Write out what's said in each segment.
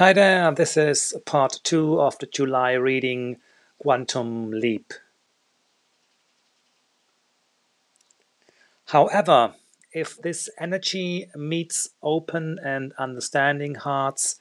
Hi there, this is part two of the July reading Quantum Leap. However, if this energy meets open and understanding hearts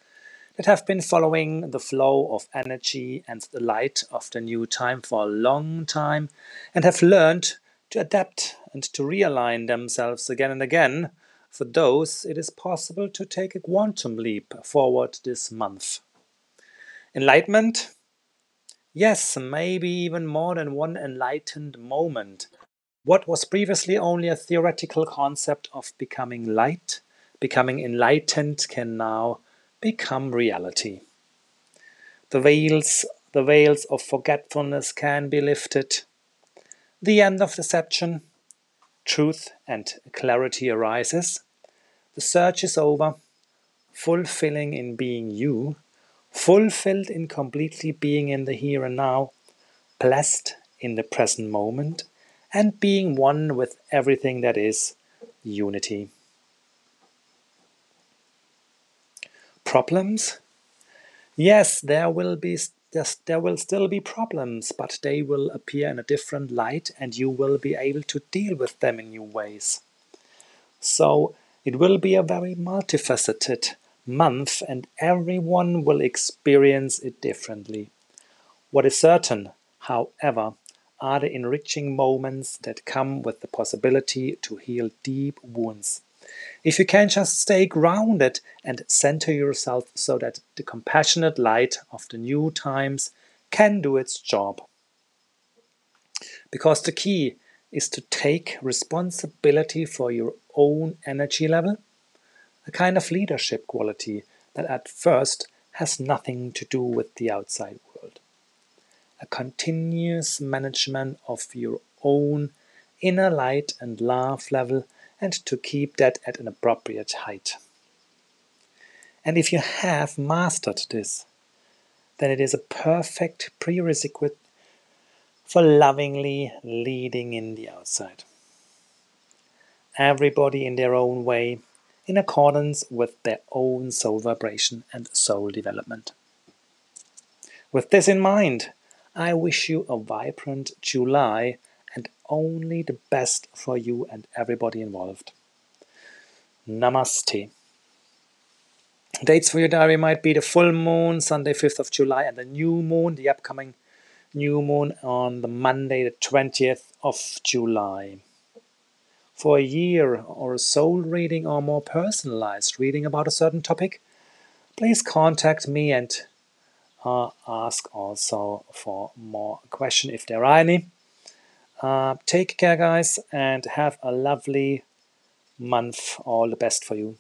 that have been following the flow of energy and the light of the new time for a long time and have learned to adapt and to realign themselves again and again, for those, it is possible to take a quantum leap forward this month. Enlightenment? Yes, maybe even more than one enlightened moment. What was previously only a theoretical concept of becoming light, becoming enlightened, can now become reality. The veils, the veils of forgetfulness can be lifted. The end of deception, truth and clarity arises. The search is over, fulfilling in being you, fulfilled in completely being in the here and now, blessed in the present moment, and being one with everything that is unity. Problems? Yes, there will be there will still be problems, but they will appear in a different light and you will be able to deal with them in new ways. So it will be a very multifaceted month and everyone will experience it differently. What is certain, however, are the enriching moments that come with the possibility to heal deep wounds. If you can just stay grounded and center yourself so that the compassionate light of the new times can do its job. Because the key is to take responsibility for your own energy level, a kind of leadership quality that at first has nothing to do with the outside world. A continuous management of your own inner light and love level and to keep that at an appropriate height. And if you have mastered this, then it is a perfect prerequisite for lovingly leading in the outside. Everybody in their own way, in accordance with their own soul vibration and soul development. With this in mind, I wish you a vibrant July and only the best for you and everybody involved. Namaste. Dates for your diary might be the full moon, Sunday, 5th of July, and the new moon, the upcoming new moon on the Monday, the 20th of July. For a year or a soul reading or more personalized reading about a certain topic, please contact me and uh, ask also for more questions if there are any. Uh, take care, guys, and have a lovely month. All the best for you.